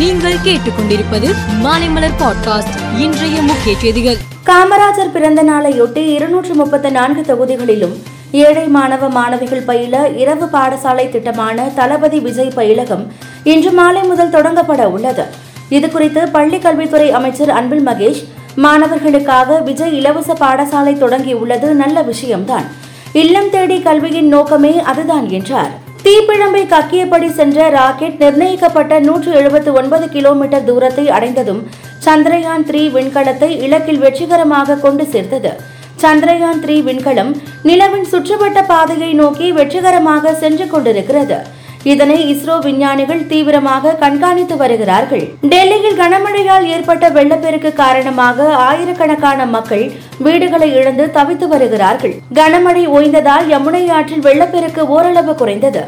நீங்கள் கேட்டுக்கொண்டிருப்பது மாலைமலர் பாட்காஸ்ட். இன்றைய முக்கிய செய்திகள். காமராஜர் பிறந்த நாளையொட்டி இருநூற்று முப்பத்தி நான்கு தொகுதிகளிலும் ஏழை மாணவ மாணவிகள் பயில இரவு பாடசாலை திட்டமான தளபதி விஜய் பயிலகம் இன்று மாலை முதல் தொடங்கப்பட உள்ளது. இதுகுறித்து பள்ளிக் கல்வித்துறை அமைச்சர் அன்பில் மகேஷ் மாணவர்களுக்காக விஜய் இலவச பாடசாலை தொடங்கியுள்ளது நல்ல விஷயம்தான். இல்லம் தேடி கல்வியின் நோக்கமே அதுதான் என்றார். தீப்பிழம்பை கக்கியபடி சென்ற ராக்கெட் நிர்ணயிக்கப்பட்ட நூற்று எழுபத்து ஒன்பது கிலோமீட்டர் தூரத்தை அடைந்ததும் சந்திரயான் த்ரீ விண்கலத்தை இலக்கில் வெற்றிகரமாக கொண்டு சேர்த்தது. சந்திரயான் த்ரீ விண்கலம் நிலவின் சுற்றுவட்ட பாதையை நோக்கி வெற்றிகரமாக சென்று கொண்டிருக்கிறது. இதனை இஸ்ரோ விஞ்ஞானிகள் தீவிரமாக கண்காணித்து வருகிறார்கள். டெல்லியில் கனமழையால் ஏற்பட்ட வெள்ளப்பெருக்கு காரணமாக ஆயிரக்கணக்கான மக்கள் வீடுகளை இழந்து தவித்து வருகிறார்கள். கனமழை ஓய்ந்ததால் யமுனை ஆற்றில் வெள்ளப்பெருக்கு ஓரளவு குறைந்தது.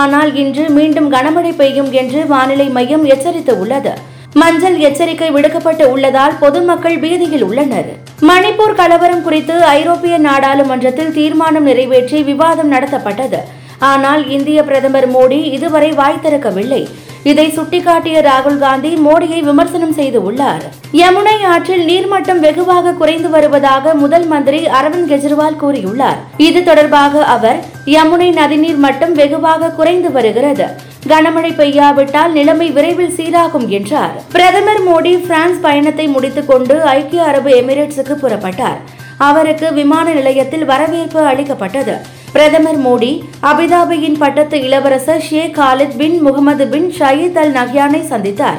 ஆனால் இன்று மீண்டும் கனமழை பெய்யும் என்று வானிலை மையம் எச்சரித்து உள்ளது மஞ்சள் எச்சரிக்கை விடுக்கப்பட்டு உள்ளதால் பொதுமக்கள் பீதியில் உள்ளனர். மணிப்பூர் கலவரம் குறித்து ஐரோப்பிய நாடாளுமன்றத்தில் தீர்மானம் நிறைவேற்றி விவாதம் நடத்தப்பட்டது. ஆனால் இந்திய பிரதமர் மோடி இதுவரை வாய் திறக்கவில்லை. இதை சுட்டிக்காட்டிய ராகுல் காந்தி மோடியை விமர்சனம் செய்து உள்ளார். யமுனை ஆற்றில் நீர்மட்டம் வெகுவாக குறைந்து வருவதாக முதல் மந்திரி அரவிந்த் கெஜ்ரிவால் கூறியுள்ளார். இது தொடர்பாக அவர் யமுனை நதிநீர் மட்டம் வெகுவாக குறைந்து வருகிறது. கனமழை பெய்யாவிட்டால் நிலைமை விரைவில் சீராகும் என்றார். பிரதமர் மோடி பிரான்ஸ் பயணத்தை முடித்துக் கொண்டு ஐக்கிய அரபு எமிரேட்ஸுக்கு புறப்பட்டார். அவருக்கு விமான நிலையத்தில் வரவேற்பு அளிக்கப்பட்டது. பிரதமர் மோடி அபிதாபியின் பட்டத்து இளவரசர் Sheikh Khalid bin Mohammed bin Zayed Al நஹ்யானை சந்தித்தார்.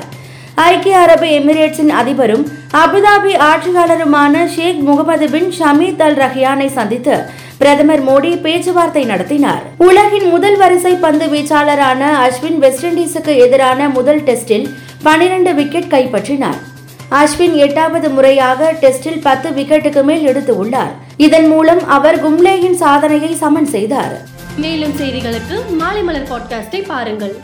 ஐக்கிய அரபு எமிரேட்ஸின் அதிபரும் Abu Dhabi ஆட்சியாளருமான Sheikh Mohammed bin Zayed Al ரஹ்யானை சந்தித்து பிரதமர் மோடி பேச்சுவார்த்தை நடத்தினார். உலகின் முதல் வரிசை பந்து வீச்சாளரான அஸ்வின் வெஸ்ட் இண்டீஸுக்கு எதிரான முதல் டெஸ்டில் பனிரண்டு விக்கெட் கைப்பற்றினார். அஸ்வின் எட்டாவது முறையாக டெஸ்டில் பத்து விக்கெட்டுக்கு மேல் எடுத்து உள்ளார். இதன் மூலம் அவர் கும்லேயின் சாதனையை சமன் செய்தார். மேலும் செய்திகளுக்கு மாலை மலர் பாட்காஸ்டை பாருங்கள்.